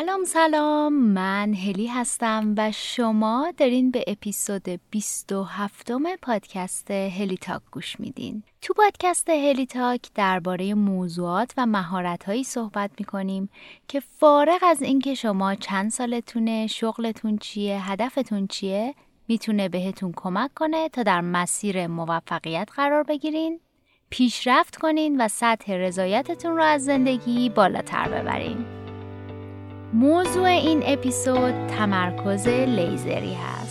سلام سلام. من هلی هستم و شما دارین به اپیزود 27 پادکست هلی تاک گوش میدین. تو پادکست هلی تاک درباره موضوعات و مهارت صحبت می‌کنیم که فارغ از اینکه شما چند سالتونه شغلتون چیه هدفتون چیه می‌تونه بهتون کمک کنه تا در مسیر موفقیت قرار بگیرین. پیشرفت کنین و سطح رضایتتون رو از زندگی بالاتر ببرین. موضوع این اپیزود تمرکز لیزری هست.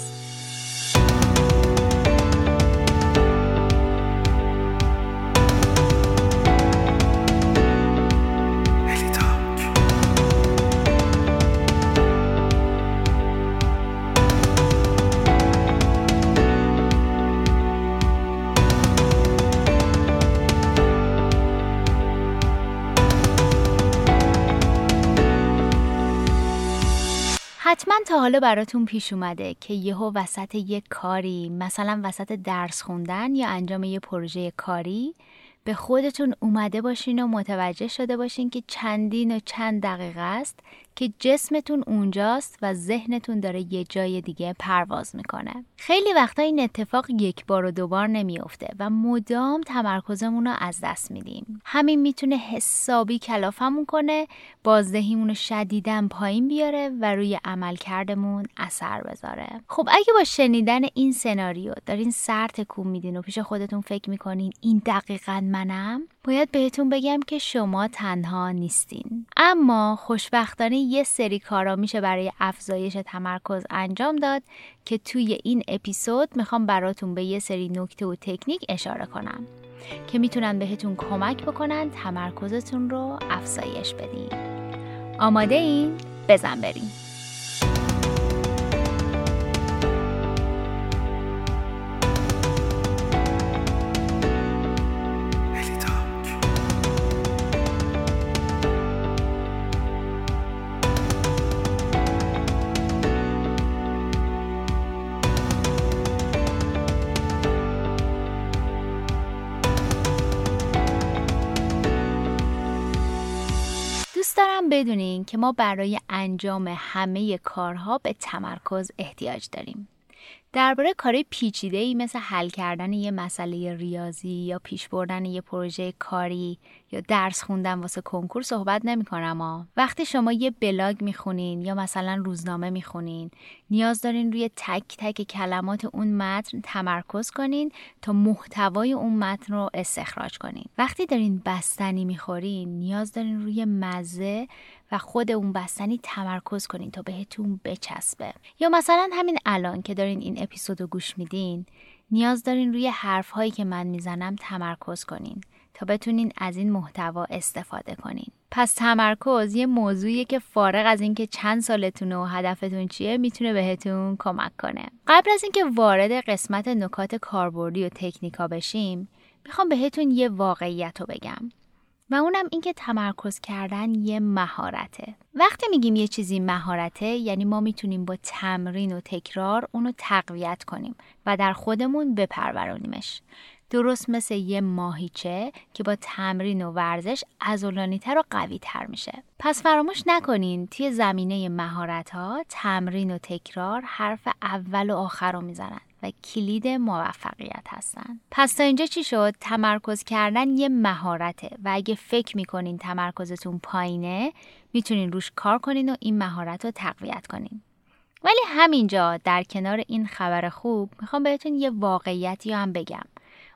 تا حالا براتون پیش اومده که یهو وسط یک کاری مثلا وسط درس خوندن یا انجام یه پروژه کاری به خودتون اومده باشین و متوجه شده باشین که چندین و چند دقیقه است که جسمتون اونجاست و ذهنتون داره یه جای دیگه پرواز می‌کنه. خیلی وقتا این اتفاق یک بار و دوبار نمیافته و مدام تمرکزمون رو از دست میدیم. همین می‌تونه حسابی کلافمون کنه بازدهیمون رو شدیدن پایین بیاره و روی عملکردمون اثر بذاره. خب اگه با شنیدن این سناریو دارین سر تکون میدین و پیش خودتون فکر می‌کنین این دقیقا منم باید بهتون بگم که شما تنها نیستین. اما خوشبختانه یه سری کارا میشه برای افزایش تمرکز انجام داد که توی این اپیزود می‌خوام براتون به یه سری نکته و تکنیک اشاره کنم که می‌تونن بهتون کمک بکنن تمرکزتون رو افزایش بدین آماده این؟ بزن بریم که ما برای انجام همه کارها به تمرکز احتیاج داریم. درباره کار پیچیده ای مثل حل کردن یه مسئله ریاضی یا پیش بردن یه پروژه کاری یا درس خوندن واسه کنکور صحبت نمی کنم وقتی شما یه بلاگ می‌خونین یا مثلا روزنامه می‌خونین نیاز دارین روی تک تک کلمات اون متن تمرکز کنین تا محتوای اون متن رو استخراج کنین. وقتی دارین بستنی می‌خورین نیاز دارین روی مزه و خود اون بستنی تمرکز کنین تا بهتون بچسبه. یا مثلا همین الان که دارین این اپیزود رو گوش میدین نیاز دارین روی حرف هایی که من می‌زنم تمرکز کنین. تا بتونین از این محتوا استفاده کنین. پس تمرکز یه موضوعیه که فارغ از اینکه چند سالتونه و هدفتون چیه می‌تونه بهتون کمک کنه. قبل از اینکه وارد قسمت نکات کاربردی و تکنیکا بشیم می‌خوام بهتون یه واقعیت رو بگم. و اونم اینکه تمرکز کردن یه مهارته. وقتی میگیم یه چیزی مهارته یعنی ما می‌تونیم با تمرین و تکرار اونو تقویت کنیم و در خودمون بپرورونیمش. درست مثل یه ماهیچه که با تمرین و ورزش تر و قوی تر میشه. پس فراموش نکنین توی زمینه مهارت ها تمرین و تکرار حرف اول و آخر رو می‌زنن و کلید موفقیت هستن. پس تا اینجا چی شد؟ تمرکز کردن یه مهارته و اگه فکر می‌کنین تمرکزتون پایینه می‌تونین روش کار کنین و این مهارت رو تقویت کنین. ولی همینجا در کنار این خبر خوب می‌خوام بهتون یه واقعیتی هم بگم.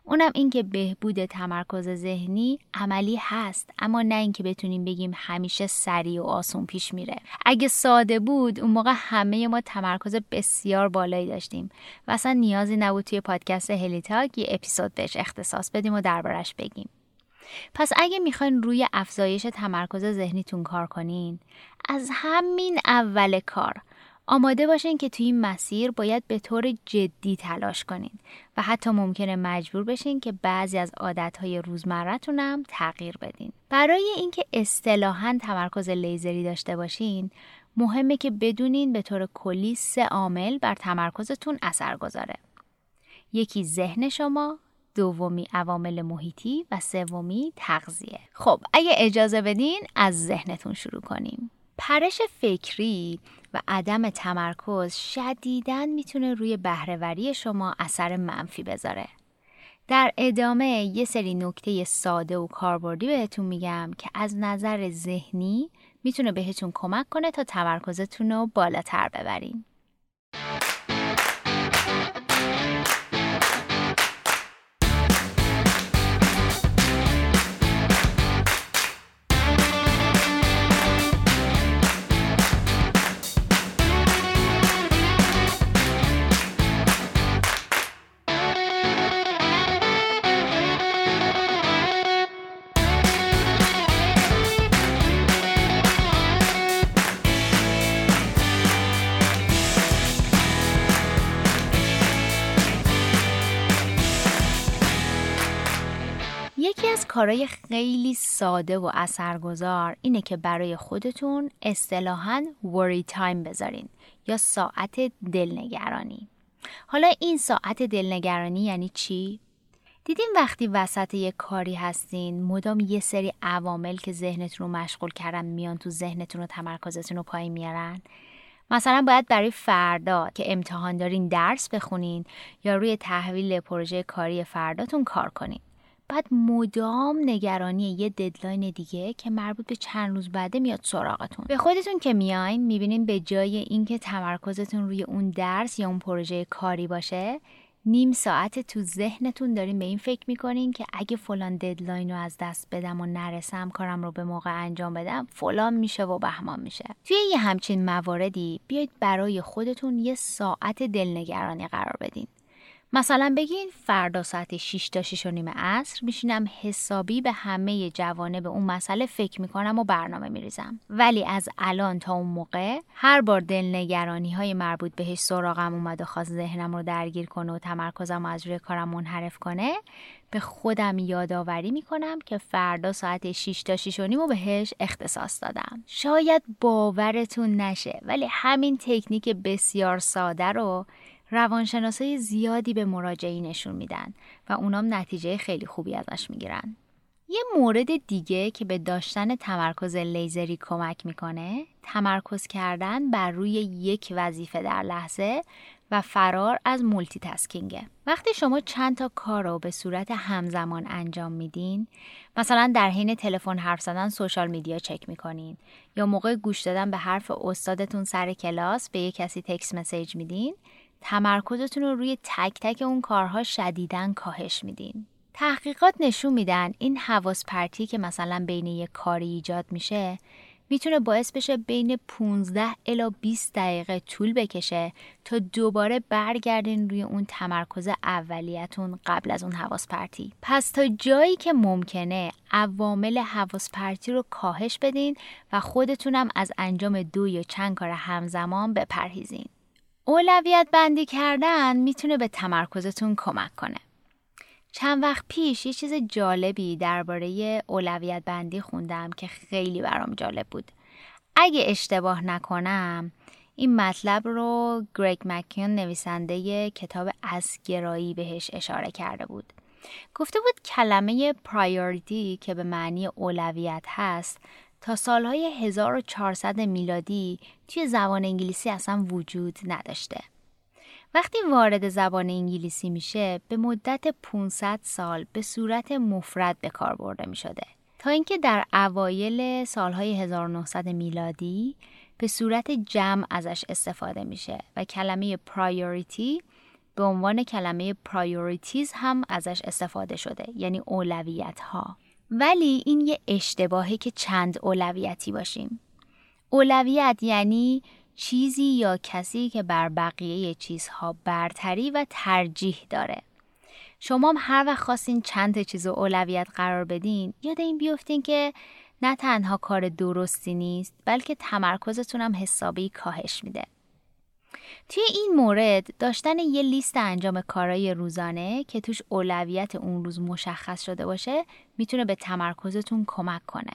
اونم این که بهبود تمرکز ذهنی عملی هست اما نه اینکه بتونیم بگیم همیشه سریع و آسون پیش میره. اگه ساده بود اون موقع همه ما تمرکز بسیار بالایی داشتیم و اصلا نیازی نبود توی پادکست هلیتاک یه اپیزود بهش اختصاص بدیم و دربارش بگیم. پس اگه می‌خواین روی افزایش تمرکز ذهنیتون کار کنین از همین اول کار آماده باشین که توی این مسیر باید به طور جدی تلاش کنین و حتی ممکنه مجبور بشین که بعضی از عادتهای روزمرتون هم تغییر بدین. برای اینکه اصطلاحا تمرکز لیزری داشته باشین مهمه که بدونین به طور کلی سه عامل بر تمرکزتون اثر گذاره. یکی ذهن شما، دومی عوامل محیطی و سومی تغذیه. خب اگه اجازه بدین از ذهنتون شروع کنیم. پرش فکری و عدم تمرکز شدیداً می‌تونه روی بهرهوری شما اثر منفی بذاره. در ادامه یه سری نکته ساده و کاربردی بهتون میگم که از نظر ذهنی می‌تونه بهتون کمک کنه تا تمرکزتون رو بالاتر ببرین. کارهای خیلی ساده و اثرگذار اینه که برای خودتون اصطلاحاً وری تایم بذارین یا ساعت دلنگرانی. حالا این ساعت دلنگرانی یعنی چی؟ دیدین وقتی وسط یک کاری هستین مدام یه سری عوامل که ذهنتون رو مشغول کردن میان تو ذهنتون و تمرکزتون رو پایین میارن مثلا باید برای فردا که امتحان دارین درس بخونین یا روی تحویل پروژه کاری فرداتون کار کنین بعد مدام نگرانی یه deadline دیگه که مربوط به چند روز بعده میاد سراغتون. به خودتون که میاین می‌بینین به جای اینکه تمرکزتون روی اون درس یا اون پروژه کاری باشه نیم ساعت تو ذهنتون دارین به این فکر می‌کنین که اگه فلان deadline رو از دست بدم و نرسم کارم رو به موقع انجام بدم فلان میشه و بهمان میشه. توی یه همچین مواردی بیاید برای خودتون یه ساعت دلنگرانی قرار بدین. مثلا بگین فردا ساعت 6 تا 6 و نیم عصر میشینم حسابی به همه جوانه به اون مسئله فکر می‌کنم و برنامه میریزم. ولی از الان تا اون موقع هر بار دلنگرانی های مربوط بهش سراغم اومد و خواست ذهنم رو درگیر کنه و تمرکزم از روی کارم منحرف کنه به خودم یادآوری می‌کنم که فردا ساعت 6 تا 6 و نیم بهش اختصاص دادم. شاید باورتون نشه ولی همین تکنیک بسیار ساده رو روانشناسای زیادی به مراجعینشون میدن و اونام نتیجه خیلی خوبی ازش می‌گیرن. یه مورد دیگه که به داشتن تمرکز لیزری کمک می‌کنه تمرکز کردن بر روی یک وظیفه در لحظه و فرار از multitasking ه وقتی شما چند تا کار رو به صورت همزمان انجام میدین مثلا در حین تلفن حرف زدن social media چک می‌کنین یا موقع گوش دادن به حرف استادتون سر کلاس به یه کسی text message میدین تمرکزتون رو روی تک تک اون کارها شدیدن کاهش میدین. تحقیقات نشون میدن این حواس پرتی که مثلا بین یک کاری ایجاد میشه می‌تونه باعث بشه بین 15 الا 20 دقیقه طول بکشه تا دوباره برگردین روی اون تمرکز اولیتون قبل از اون حواس پرتی پس تا جایی که ممکنه عوامل حواس پرتی رو کاهش بدین و خودتونم از انجام دو یا چند کار همزمان بپرهیزین اولویت بندی کردن می‌تونه به تمرکزتون کمک کنه. چند وقت پیش یه چیز جالبی درباره اولویت بندی خوندم که خیلی برام جالب بود. اگه اشتباه نکنم این مطلب رو گریگ مکیون نویسنده کتاب اسگرایی بهش اشاره کرده بود. گفته بود کلمه پرایوریتی که به معنی اولویت هست تا سالهای 1400 میلادی توی زبان انگلیسی اصلا وجود نداشته. وقتی وارد زبان انگلیسی میشه به مدت 500 سال به صورت مفرد به کار برده می شده. تا اینکه در اوایل سالهای 1900 میلادی به صورت جمع ازش استفاده میشه و کلمه priority به عنوان کلمه priorities هم ازش استفاده شده یعنی اولویت ها. ولی این یه اشتباهه که چند اولویتی باشیم. اولویت یعنی چیزی یا کسی که بر بقیه چیزها برتری و ترجیح داره. شما هم هر وقت خواستین چند تا چیز اولویت قرار بدین یاد این بیفتین که نه تنها کار درستی نیست بلکه تمرکزتون هم حسابی کاهش میده. توی این مورد داشتن یه لیست انجام کارهای روزانه که توش اولویت اون روز مشخص شده باشه می‌تونه به تمرکزتون کمک کنه.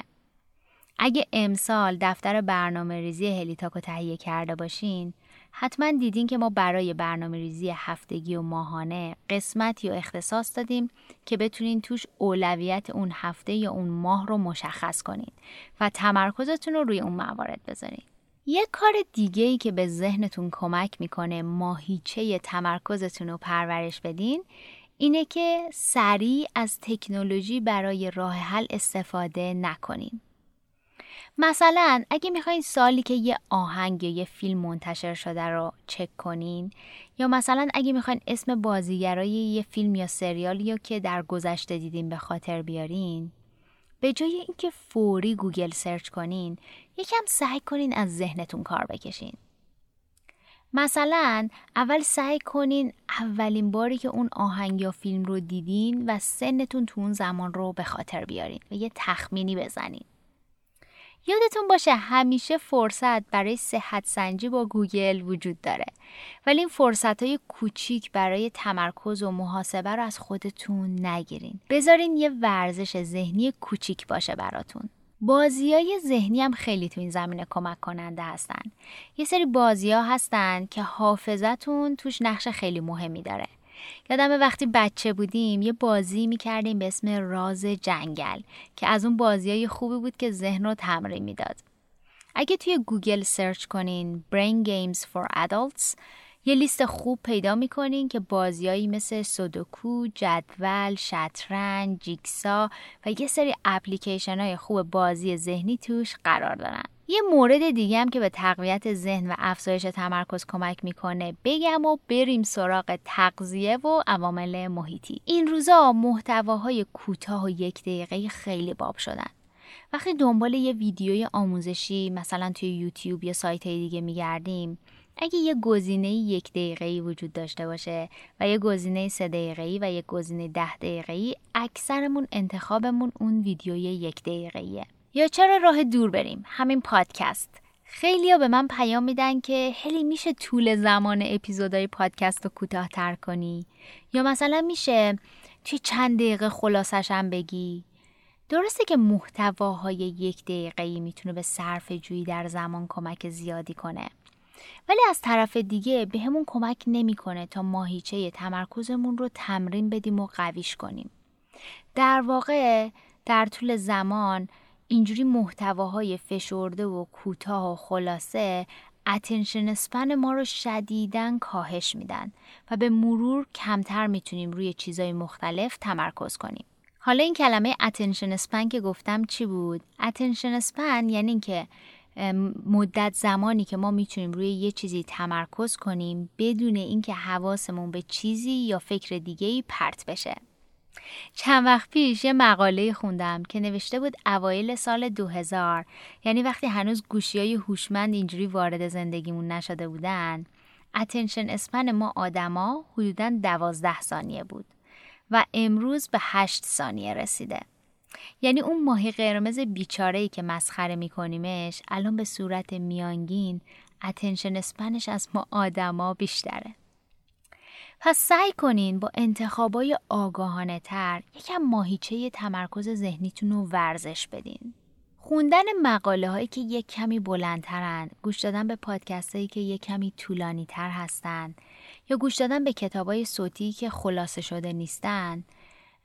اگه امسال دفتر برنامه ریزی هلیتاکو تهیه کرده باشین حتما دیدین که ما برای برنامه ریزی هفتگی و ماهانه قسمتی و اختصاص دادیم که بتونین توش اولویت اون هفته یا اون ماه رو مشخص کنین و تمرکزتون رو روی اون موارد بذارین. یه کار دیگه ای که به ذهنتون کمک می‌کنه ماهیچه تمرکزتون رو پرورش بدین اینه که سریع از تکنولوژی برای راه حل استفاده نکنین. مثلا اگه می‌خواین سالی که یه آهنگ یا یه فیلم منتشر شده رو چک کنین یا مثلا اگه می‌خواین اسم بازیگرای یه فیلم یا سریالی یا که در گذشته دیدین به خاطر بیارین به جای اینکه فوری Google search کنین یکم سعی کنین از ذهنتون کار بکشین. مثلا اول سعی کنین اولین باری که اون آهنگ یا فیلم رو دیدین و سنتون تو اون زمان رو به خاطر بیارین و یه تخمینی بزنین. یادتون باشه همیشه فرصت برای صحت سنجی با گوگل وجود داره. ولی این فرصت های کوچیک برای تمرکز و محاسبه رو از خودتون نگیرین. بذارین یه ورزش ذهنی کوچیک باشه براتون. بازی های ذهنی هم خیلی تو این زمینه کمک کننده هستن. یه سری بازی ها هستن که حافظتون توش نقش خیلی مهمی داره. یادم وقتی بچه بودیم یه بازی می‌کردیم به اسم راز جنگل که از اون بازی های خوبی بود که ذهن رو تمرین می‌داد. اگه توی Google search کنین Brain Games for Adults یه لیست خوب پیدا می‌کنین که بازیایی مثل سودوکو، جدول، شطرنج، jigsaw و یه سری اپلیکیشن های خوب بازی ذهنی توش قرار دارن. یه مورد دیگه هم که به تقویت ذهن و افزایش تمرکز کمک می‌کنه بگم و بریم سراغ تغذیه و عوامل محیطی. این روزا محتواهای کوتاه و یک دقیقه خیلی باب شدن. وقتی دنبال یه ویدیوی آموزشی مثلا توی یوتیوب یا سایت دیگه میگردیم اگه یه گزینه یک دقیقه‌ای وجود داشته باشه و یه گزینه سه دقیقه‌ای و یه گزینه ده دقیقه‌ای اکثرمون انتخابمون اون ویدیوی یک دقیقه‌ایه. یا چرا راه دور بریم؟ همین پادکست. خیلیا به من پیام میدن که هلی میشه طول زمان اپیزودهای پادکست رو کوتاهتر کنی؟ یا مثلا میشه توی چند دقیقه خلاصش هم بگی؟ درسته که محتواهای یک دقیقه‌ای می‌تونه به صرف جویی در زمان کمک زیادی کنه. ولی از طرف دیگه به کمک نمی‌کنه تا ماهیچه تمرکزمون رو تمرین بدیم و قویش کنیم. در واقع در طول زمان اینجوری محتواهای فشرده و کوتاه و خلاصه اتنشن اسپن ما رو شدیدن کاهش میدن و به مرور کمتر می‌تونیم روی چیزای مختلف تمرکز کنیم. حالا این کلمه attention span که گفتم چی بود؟ attention span یعنی اینکه مدت زمانی که ما می‌تونیم روی یه چیزی تمرکز کنیم بدون اینکه حواسمون به چیزی یا فکر دیگه ای پرت بشه. چند وقت پیش یه مقاله خوندم که نوشته بود اوایل سال 2000 یعنی وقتی هنوز گوشی های هوشمند اینجوری وارد زندگیمون نشده بودن attention span ما آدما حدودا دوازده ثانیه بود و امروز به هشت ثانیه رسیده. یعنی اون ماهی قرمز بیچاره ای که مسخره میکنیمش الان به صورت میانگین attention span ش از ما آدما بیشتره. پس سعی کنین با انتخابای آگاهانه تر یکم ماهیچه تمرکز ذهنیتون رو ورزش بدین. خوندن مقاله هایی که یک کمی بلندترند، گوش دادن به پادکست هایی که یک کمی طولانی تر هستند یا گوش دادن به کتاب های صوتی که خلاصه شده نیستند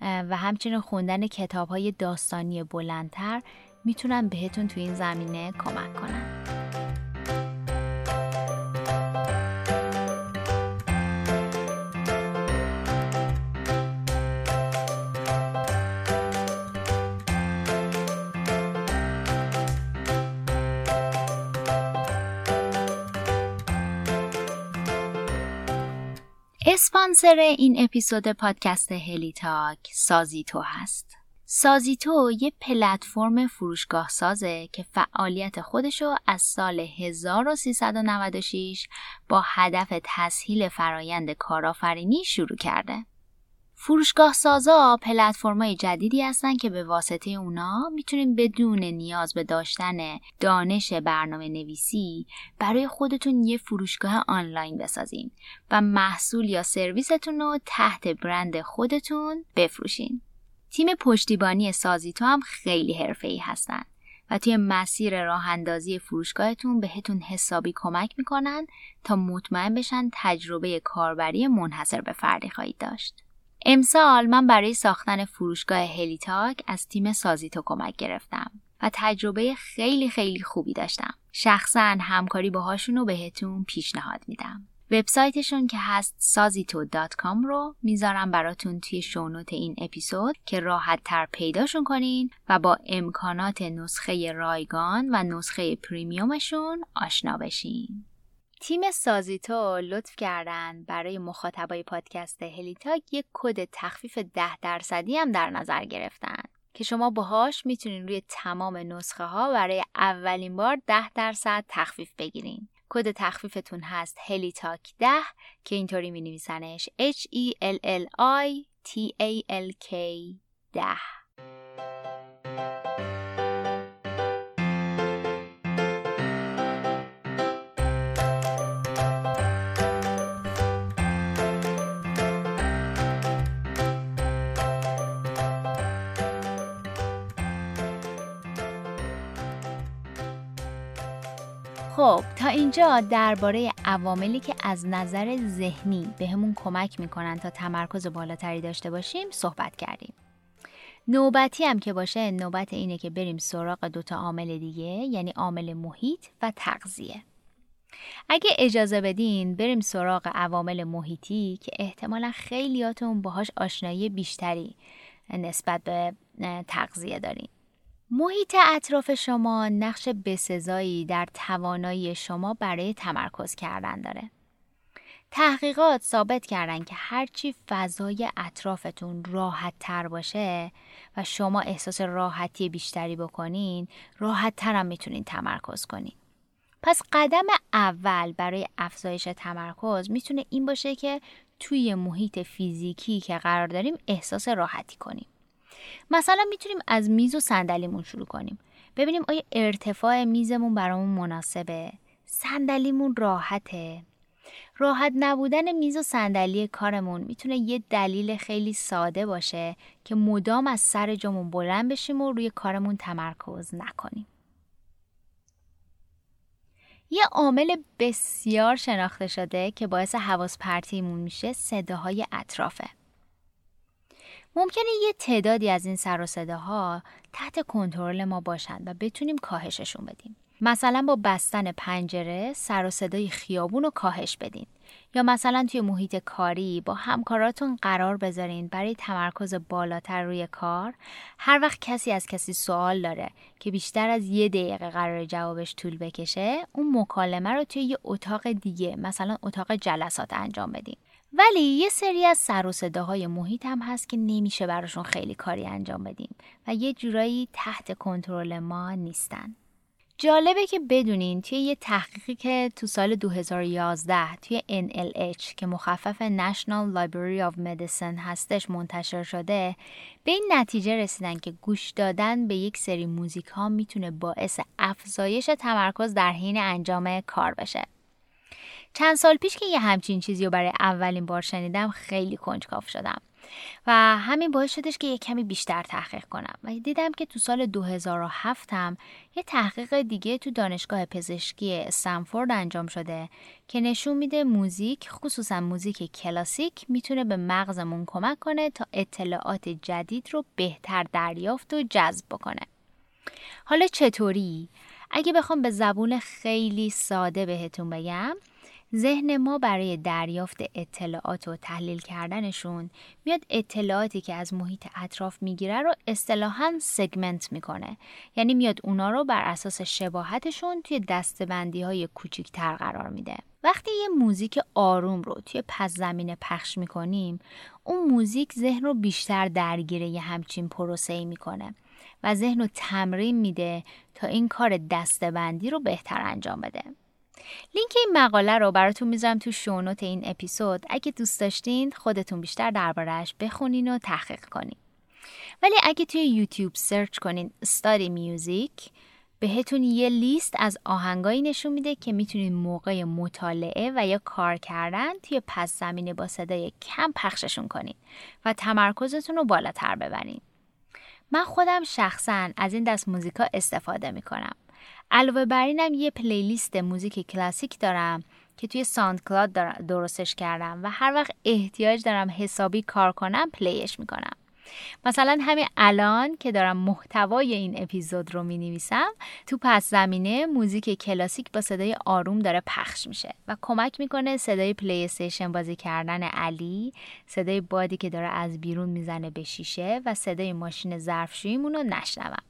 و همچنین خوندن کتاب های داستانی بلندتر می‌تونن بهتون تو این زمینه کمک کنن. اسپانسر این اپیزود پادکست هلی تاک سازیتو هست. سازیتو یه پلتفرم فروشگاه سازه که فعالیت خودشو از سال 1396 با هدف تسهیل فرایند کارآفرینی شروع کرده. فروشگاه سازا پلتفرم‌های جدیدی هستن که به واسطه اونا می‌تونین بدون نیاز به داشتن دانش برنامه نویسی برای خودتون یه فروشگاه آنلاین بسازین و محصول یا سرویستون رو تحت برند خودتون بفروشین. تیم پشتیبانی سازی تو هم خیلی حرفه‌ای هستن و توی مسیر راه اندازی فروشگاهتون بهتون حسابی کمک می‌کنن تا مطمئن بشن تجربه کاربری منحصر به فردی خواهید داشت. امسال من برای ساختن فروشگاه هلیتاک از تیم سازیتو کمک گرفتم و تجربه خیلی خیلی خوبی داشتم. شخصا همکاری باهاشون رو بهتون پیشنهاد میدم. وبسایتشون که هست سازیتو.com رو می‌ذارم براتون توی شونوت این اپیزود که راحت تر پیداشون کنین و با امکانات نسخه رایگان و نسخه پریمیومشون آشنا بشین. تیم سازیتو لطف کردن برای مخاطبای پادکست هلیتاک یک کد تخفیف ده درصدی هم در نظر گرفتن که شما باهاش می‌تونین روی تمام نسخه ها برای اولین بار ده درصد تخفیف بگیرین. کد تخفیفتون هست هلیتاک ده که اینطوری می نویسنش H E L L I T A L K ده. خب تا اینجا درباره عواملی که از نظر ذهنی بهمون کمک می‌کنن تا تمرکز بالاتری داشته باشیم صحبت کردیم. نوبتی هم که باشه نوبت اینه که بریم سراغ دوتا عامل دیگه یعنی عامل محیط و تغذیه. اگه اجازه بدین بریم سراغ عوامل محیطی که احتمالا خیلیاتون باهاش آشنایی بیشتری نسبت به تغذیه دارین. محیط اطراف شما نقش بسزایی در توانایی شما برای تمرکز کردن داره. تحقیقات ثابت کردن که هرچی فضای اطرافتون راحت تر باشه و شما احساس راحتی بیشتری بکنین راحت تر هم می‌تونین تمرکز کنین. پس قدم اول برای افزایش تمرکز می‌تونه این باشه که توی محیط فیزیکی که قرار داریم احساس راحتی کنیم. مثلا می‌تونیم از میز و صندلیمون شروع کنیم. ببینیم آیا ارتفاع میزمون برامون مناسبه؟ صندلیمون راحته. راحت نبودن میز و صندلی کارمون می‌تونه یه دلیل خیلی ساده باشه که مدام از سر جامون بلند بشیم و روی کارمون تمرکز نکنیم. یه عامل بسیار شناخته شده که باعث حواس پرتیمون میشه صداهای اطرافه. ممکنه یه تعدادی از این سر و صداها تحت کنترل ما باشند و بتونیم کاهششون بدیم. مثلا با بستن پنجره سر و صدای خیابون رو کاهش بدین. یا مثلا توی محیط کاری با همکاراتون قرار بذارین برای تمرکز بالاتر روی کار. هر وقت کسی از کسی سوال داره که بیشتر از یه دقیقه قرار جوابش طول بکشه اون مکالمه رو توی یه اتاق دیگه مثلا اتاق جلسات انجام بدین. ولی یه سری از سر و صداهای محیط هم هست که نمیشه براشون خیلی کاری انجام بدیم و یه جورایی تحت کنترل ما نیستن. جالبه که بدونین توی یه تحقیقی که تو سال 2011 توی NLH که مخفف National Library of Medicine هستش منتشر شده به این نتیجه رسیدن که گوش دادن به یک سری موزیک ها می‌تونه باعث افزایش تمرکز در حین انجام کار بشه. چند سال پیش که یه همچین چیزی رو برای اولین بار شنیدم خیلی کنجکاو شدم. و همین باعث شدش که یه کمی بیشتر تحقیق کنم. و دیدم که تو سال 2007 هم یه تحقیق دیگه تو دانشگاه پزشکی استنفورد انجام شده که نشون میده موزیک خصوصا موزیک کلاسیک می‌تونه به مغزمون کمک کنه تا اطلاعات جدید رو بهتر دریافت و جذب بکنه. حالا چطوری؟ اگه بخوام به زبون خیلی ساده بهتون بگم ذهن ما برای دریافت اطلاعات و تحلیل کردنشون میاد اطلاعاتی که از محیط اطراف می‌گیره رو اصطلاحا سگمنت می‌کنه. یعنی میاد اونا رو بر اساس شباهتشون توی دستبندی های کوچیکتر قرار میده. وقتی یه موزیک آروم رو توی پس زمینه پخش می‌کنیم اون موزیک ذهن رو بیشتر درگیره یه همچین پروسه ای می‌کنه و ذهن رو تمرین میده تا این کار دستبندی رو بهتر انجام بده. لینک این مقاله رو براتون می‌ذارم تو شونوت این اپیزود. اگه دوست داشتین خودتون بیشتر دربارهش بخونین و تحقیق کنین. ولی اگه توی یوتیوب سرچ کنین استادی میوزیک بهتون یه لیست از آهنگایی نشون میده که می‌تونین موقع مطالعه و یا کار کردن توی پس زمینه با صدای کم پخششون کنین و تمرکزتون رو بالاتر ببرین. من خودم شخصا از این دست موزیکا استفاده می‌کنم. علاوه بر اینم یه playlist موزیک کلاسیک دارم که توی SoundCloud درستش کردم و هر وقت احتیاج دارم حسابی کار کنم play ش می‌کنم. مثلا همین الان که دارم محتوای این اپیزود رو می نویسم تو پس زمینه موزیک کلاسیک با صدای آروم داره پخش میشه و کمک می‌کنه صدای PlayStation بازی کردن علی صدای بادی که داره از بیرون می‌زنه به شیشه و صدای ماشین ظرفشوییمون رو نشنوم.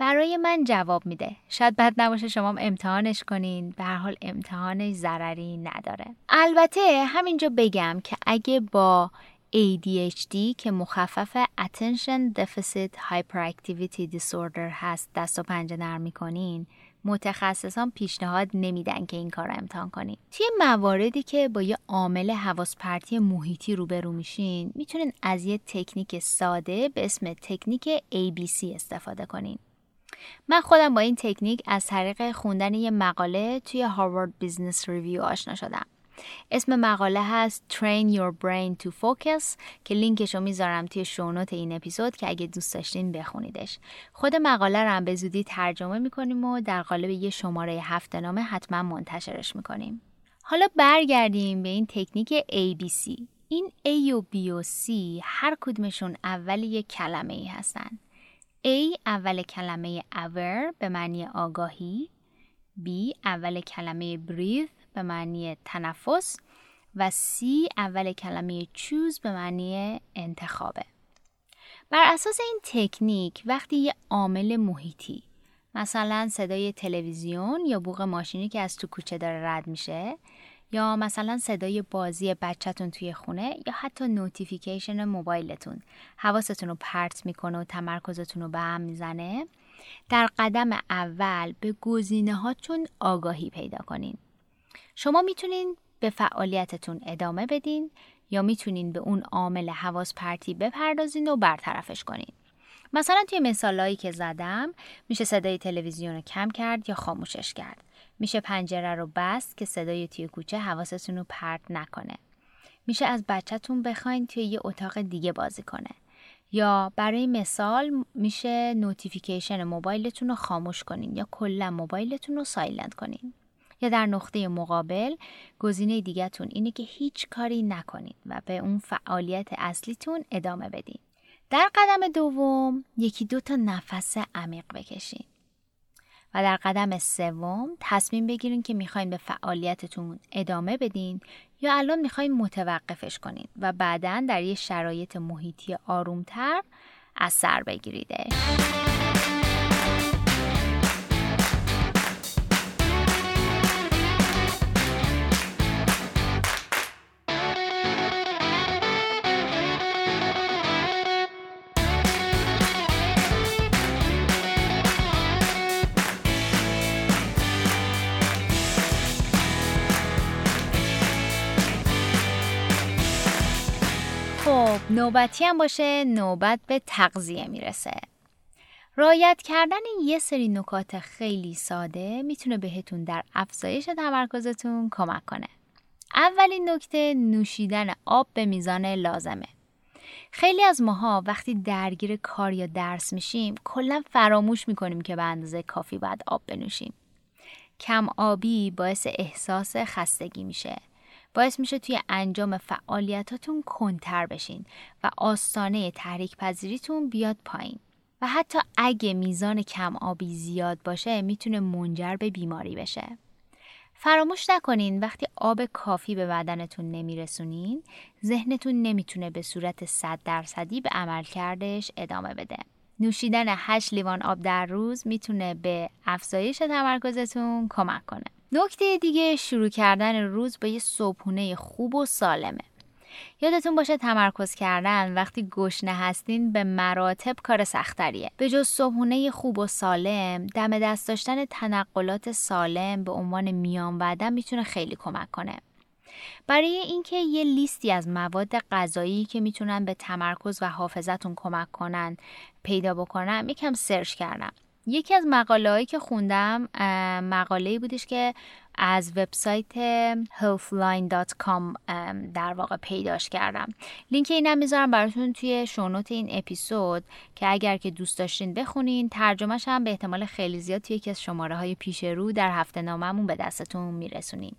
برای من جواب میده. شاید بد نباشه شما امتحانش کنین. به هر حال امتحانش ضرری نداره. البته همینجا بگم که اگه با ADHD که مخفف Attention Deficit Hyperactivity Disorder هست دست و پنجه نرم می‌کنین متخصصان پیشنهاد نمیدن که این کار رو امتحان کنین. توی مواردی که با یه عامل حواس پرتی محیطی روبرو میشین می‌تونین از یه تکنیک ساده به اسم تکنیک ABC استفاده کنین. من خودم با این تکنیک از طریق خوندن یه مقاله توی Harvard Business Review آشنا شدم. اسم مقاله هست Train Your Brain to Focus که لینکش رو می‌ذارم توی show note این اپیزود که اگه دوست داشتین بخونیدش. خود مقاله رو هم به زودی ترجمه می‌کنیم و در قالب یه شماره هفته نامه حتما منتشرش می‌کنیم. حالا برگردیم به این تکنیک ABC این A و B و C هر کدومشون اول یک کلمه ای هستن. A اول کلمه aware به معنی آگاهی B اول کلمه breathe به معنی تنفس و C اول کلمه choose به معنی انتخابه. بر اساس این تکنیک وقتی یه عامل محیطی مثلا صدای تلویزیون یا بوغ ماشینی که از تو کوچه داره رد میشه یا مثلا صدای بازی بچهتون توی خونه یا حتی نوتیفیکیشن موبایلتون. حواستون رو پرت می‌کنه و تمرکزتون رو به هم می‌زنه. در قدم اول به گزینه هاتون آگاهی پیدا کنین. شما می‌تونین به فعالیتتون ادامه بدین یا می‌تونین به اون عامل حواس پرتی بپردازین و برطرفش کنین. مثلا توی مثالهایی که زدم میشه صدای تلویزیون رو کم کرد یا خاموشش کرد. میشه پنجره رو بست که صدای توی کوچه حواستون رو پرت نکنه. میشه از بچهتون بخواین توی یه اتاق دیگه بازی کنه. یا برای مثال میشه notification موبایلتون رو خاموش کنین یا کلا موبایلتون رو silent کنین. یا در نقطه مقابل گزینه دیگهتون اینه که هیچ کاری نکنید و به اون فعالیت اصلیتون ادامه بدین. در قدم دوم یکی دو تا نفس عمیق بکشین. و در قدم سوم تصمیم بگیرین که می‌خواین به فعالیتتون ادامه بدین یا الان می‌خواین متوقفش کنین و بعدا در یه شرایط محیطی آرومتر از سر بگیریده. نوبتی هم باشه نوبت به تغذیه می‌رسه. رایت کردن یه سری نکات خیلی ساده می‌تونه بهتون در افزایش تمرکزتون کمک کنه. اولین نکته نوشیدن آب به میزان لازمه. خیلی از ماها وقتی درگیر کار یا درس میشیم کلا فراموش می‌کنیم که به اندازه کافی باید آب بنوشیم. کم آبی باعث احساس خستگی میشه. باعث میشه توی انجام فعالیتاتون کنتر بشین و آستانه تحریک پذیریتون بیاد پایین. و حتی اگه میزان کم آبی زیاد باشه می‌تونه منجر به بیماری بشه. فراموش نکنین وقتی آب کافی به بدنتون نمیرسونین ذهنتون نمی‌تونه به صورت 100 درصدی به عمل کردش ادامه بده. نوشیدن 8 لیوان آب در روز می‌تونه به افزایش تمرکزتون کمک کنه. نکته دیگه شروع کردن روز با یه صبحونه خوب و سالمه. یادتون باشه تمرکز کردن وقتی گشنه هستین به مراتب کار سختریه. به جز صبحونه خوب و سالم، دم دست داشتن تنقلات سالم به عنوان میان بعدم می‌تونه خیلی کمک کنه. برای اینکه یه لیستی از مواد غذایی که می‌تونن به تمرکز و حافظتون کمک کنن پیدا بکنم یکم سرچ کردم یکی از مقاله هایی که خوندم مقاله بودش که از وبسایت healthline.com در واقع پیداش کردم. لینک اینم می‌ذارم براتون توی شونوت این اپیزود که اگر که دوست داشتین بخونین ترجمهش هم به احتمال خیلی زیاد توی یکی از شماره های پیش رو در هفته ناممون به دستتون میرسونیم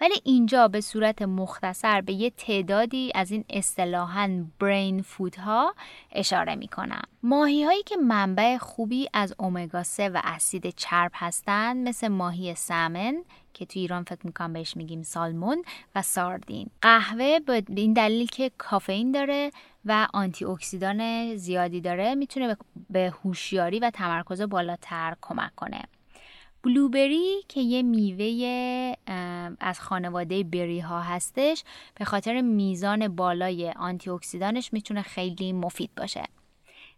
ولی اینجا به صورت مختصر به یه تعدادی از این اصطلاحا برین فودها اشاره می‌کنم. ماهی هایی که منبع خوبی از اومگا 3 و اسید چرب هستند مثل ماهی سمن که تو ایران فکر می‌کنم بهش میگیم سالمون و ساردین. قهوه به این دلیل که کافئین داره و آنتی اکسیدان زیادی داره می‌تونه به هوشیاری و تمرکز بالاتر کمک کنه. بلوبری که یه میوه از خانواده بری ها هستش به خاطر میزان بالای آنتی اکسیدانش می‌تونه خیلی مفید باشه.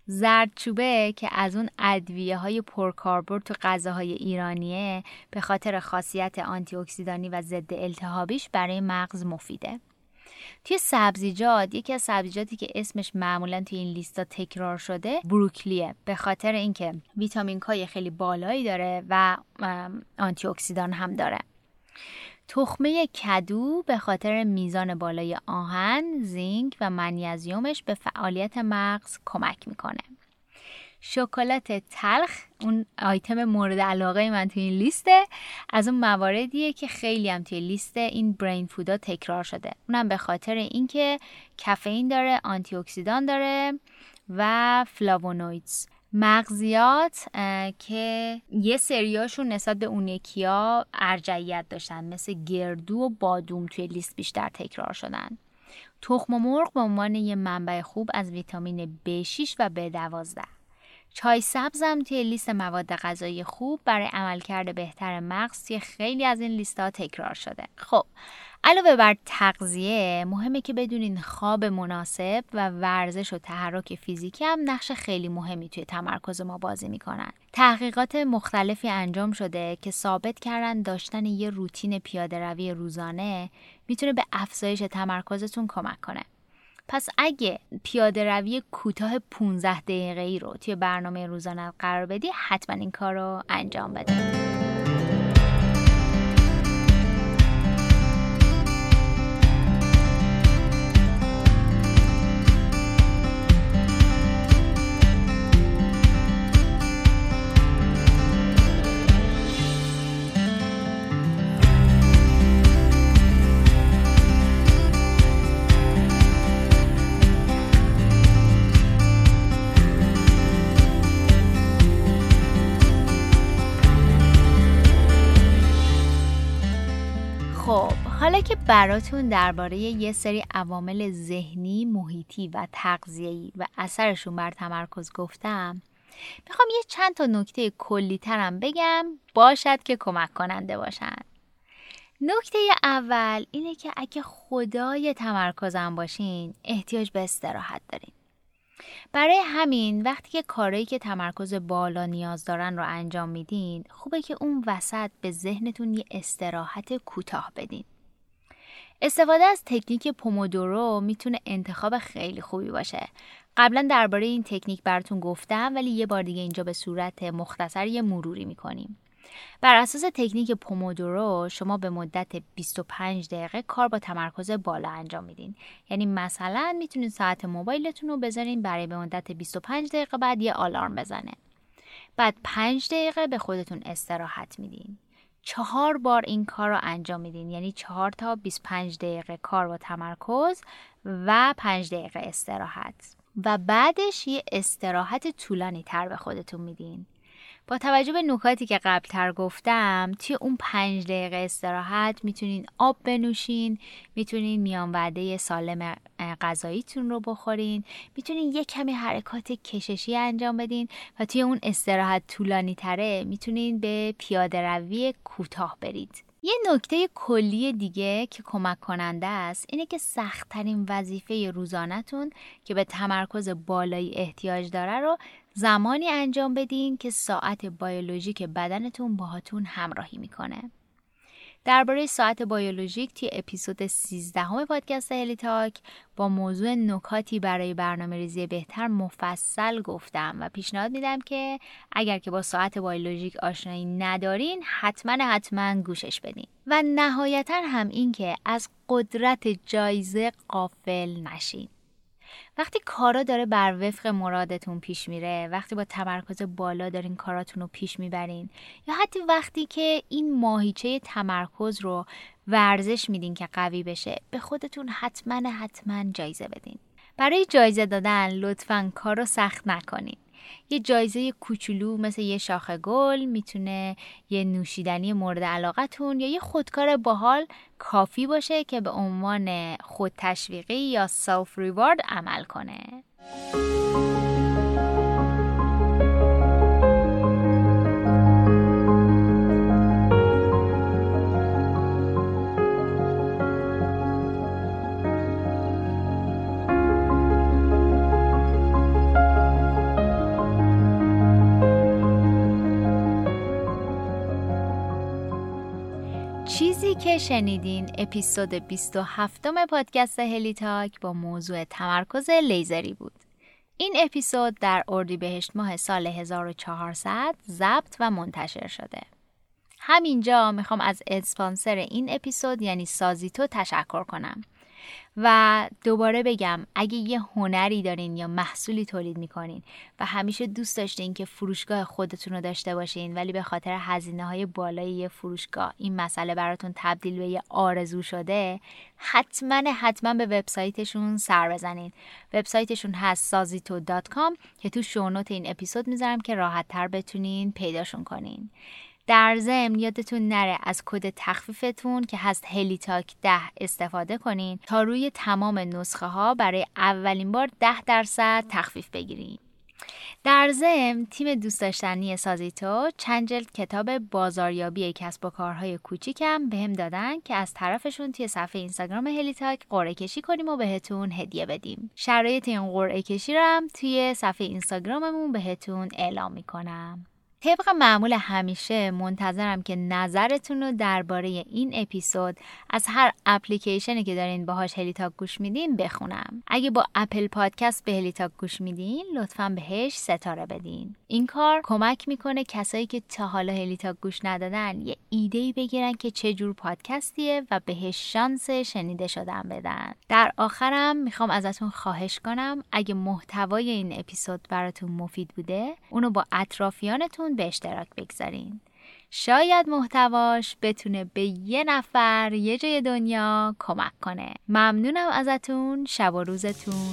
زردچوبه که از اون ادویه های پرکاربرد تو غذاهای ایرانیه به خاطر خاصیت آنتی اکسیدانی و ضد التهابیش برای مغز مفیده. توی سبزیجات یکی از سبزیجاتی که اسمش معمولا توی این لیستا تکرار شده بروکلیه به خاطر اینکه ویتامین کای خیلی بالایی داره و آنتی اکسیدان هم داره تخمه کدو به خاطر میزان بالای آهن، زینک و منیزیومش به فعالیت مغز کمک می‌کنه. شکلات تلخ اون آیتم مورد علاقه من توی این لیسته. از اون مواردیه که خیلی هم توی لیست این برین فودا تکرار شده. اونم به خاطر اینکه کافئین داره آنتی اکسیدان داره و فلاوونویدز. مغزیات که یه سریاشون نسبت به اون یکیا ارجعیت داشتن مثل گردو و بادوم توی لیست بیشتر تکرار شدن. تخم مرغ به عنوان یه منبع خوب از ویتامین B6 و B12 چای سبزم توی لیست مواد غذایی خوب برای عملکرد بهتر مغز توی خیلی از این لیست ها تکرار شده. خب علاوه بر تغذیه مهمه که بدونین خواب مناسب و ورزش و تحرک فیزیکی هم نقش خیلی مهمی توی تمرکز ما بازی می‌کنن. تحقیقات مختلفی انجام شده که ثابت کردن داشتن یه روتین پیاده روی روزانه می‌تونه به افزایش تمرکزتون کمک کنه. پس اگه پیاده روی کوتاه 15 دقیقه ای رو توی برنامه روزانه قرار بدی حتما این کار رو انجام بده. که براتون درباره یه سری عوامل ذهنی، محیطی و تغذیه‌ای و اثرشون بر تمرکز گفتم می‌خوام یه چند تا نکته کلی ترم بگم باشد که کمک کننده باشن. نکته اول اینه که اگه خدای تمرکزم باشین احتیاج به استراحت دارین. برای همین وقتی که کارهایی که تمرکز بالا نیاز دارن رو انجام میدین خوبه که اون وسط به ذهنتون یه استراحت کوتاه بدین. استفاده از تکنیک پومودورو می‌تونه انتخاب خیلی خوبی باشه. قبلا درباره این تکنیک براتون گفتم ولی یه بار دیگه اینجا به صورت مختصر یه مروری می‌کنیم. بر اساس تکنیک پومودورو شما به مدت 25 دقیقه کار با تمرکز بالا انجام میدین یعنی مثلا می‌تونید ساعت موبایلتون رو بذارین برای به مدت 25 دقیقه بعد یه آلارم بزنه بعد 5 دقیقه به خودتون استراحت میدین چهار بار این کار رو انجام میدین. یعنی چهار تا 25 دقیقه کار با تمرکز و 5 دقیقه استراحت. و بعدش یه استراحت طولانی تر به خودتون میدین. با توجه به نکاتی که قبلتر گفتم توی اون پنج دقیقه استراحت می‌تونین آب بنوشین می‌تونین میان وعده سالم غذاییتون رو بخورین می‌تونین یه کمی حرکات کششی انجام بدین و توی اون استراحت طولانی تره می‌تونین به پیاده روی کوتاه برید. یه نکته کلی دیگه که کمک کننده است اینه که سختترین وظیفه روزانهتون که به تمرکز بالایی احتیاج داره رو زمانی انجام بدین که ساعت بیولوژیک بدنتون باهاتون همراهی می‌کنه. درباره ساعت بیولوژیک توی اپیزود 13 همه پادکست هلی تاک با موضوع نکاتی برای برنامه ریزی بهتر مفصل گفتم و پیشنهاد میدم که اگر که با ساعت بیولوژیک آشنایی ندارین حتما حتما گوشش بدین و نهایتا هم این که از قدرت جایزه قافل نشین وقتی کارا داره بر وفق مرادتون پیش میره وقتی با تمرکز بالا دارین کاراتون رو پیش می‌برین یا حتی وقتی که این ماهیچه تمرکز رو ورزش میدین که قوی بشه به خودتون حتما حتما جایزه بدین. برای جایزه دادن لطفا کار رو سخت نکنین. یه جایزه کوچولو مثل یه شاخه گل می‌تونه یه نوشیدنی مورد علاقتون یا یه خودکار باحال کافی باشه که به عنوان خود تشویقی یا سلف ریوارد عمل کنه. شنیدین اپیزود 27 پادکست هلی تاک با موضوع تمرکز لیزری بود. این اپیزود در اردیبهشت ماه سال 1400 ضبط و منتشر شده. همینجا می‌خوام از اسپانسر این اپیزود یعنی سازیتو تشکر کنم و دوباره بگم اگه یه هنری دارین یا محصولی تولید می‌کنین و همیشه دوست داشتین که فروشگاه خودتون رو داشته باشین ولی به خاطر هزینه های بالای یه فروشگاه این مسئله براتون تبدیل به یه آرزو شده حتما حتما به وبسایتشون سر بزنین. وبسایتشون هست سازیتو که تو show note این اپیزود می‌ذارم که راحت تر بتونین پیداشون کنین. در ضمن یادتون نره از کد تخفیفتون که هست هلیتاک ده استفاده کنین تا روی تمام نسخه ها برای اولین بار ده درصد تخفیف بگیرین. در ضمن تیم دوست داشتنی سازیتو چند جلد کتاب بازاریابی کسب و کارهای کوچیکم بهم دادن که از طرفشون توی صفحه اینستاگرام هلیتاک قرعه کشی کنیم و بهتون هدیه بدیم. شرایط این قرعه کشی رو هم توی صفحه اینستاگراممون بهتون اعلام می‌کنم. طبق معمول همیشه منتظرم که نظرتون رو درباره این اپیزود از هر اپلیکیشنی که دارین باهاش هلیتاک گوش میدین بخونم. اگه با Apple Podcast به هلیتاک گوش میدین لطفا بهش ستاره بدین. این کار کمک می‌کنه کسایی که تا حالا هلیتاک گوش ندادن یه ایده بگیرن که چه جور پادکستیه و بهش شانس شنیده شدن بدن. در آخرم می‌خوام ازتون خواهش کنم اگه محتوای این اپیزود براتون مفید بوده اونو با اطرافیانتون به اشتراک بگذارین. شاید محتواش بتونه به یه نفر یه جای دنیا کمک کنه. ممنونم ازتون. شب و روزتون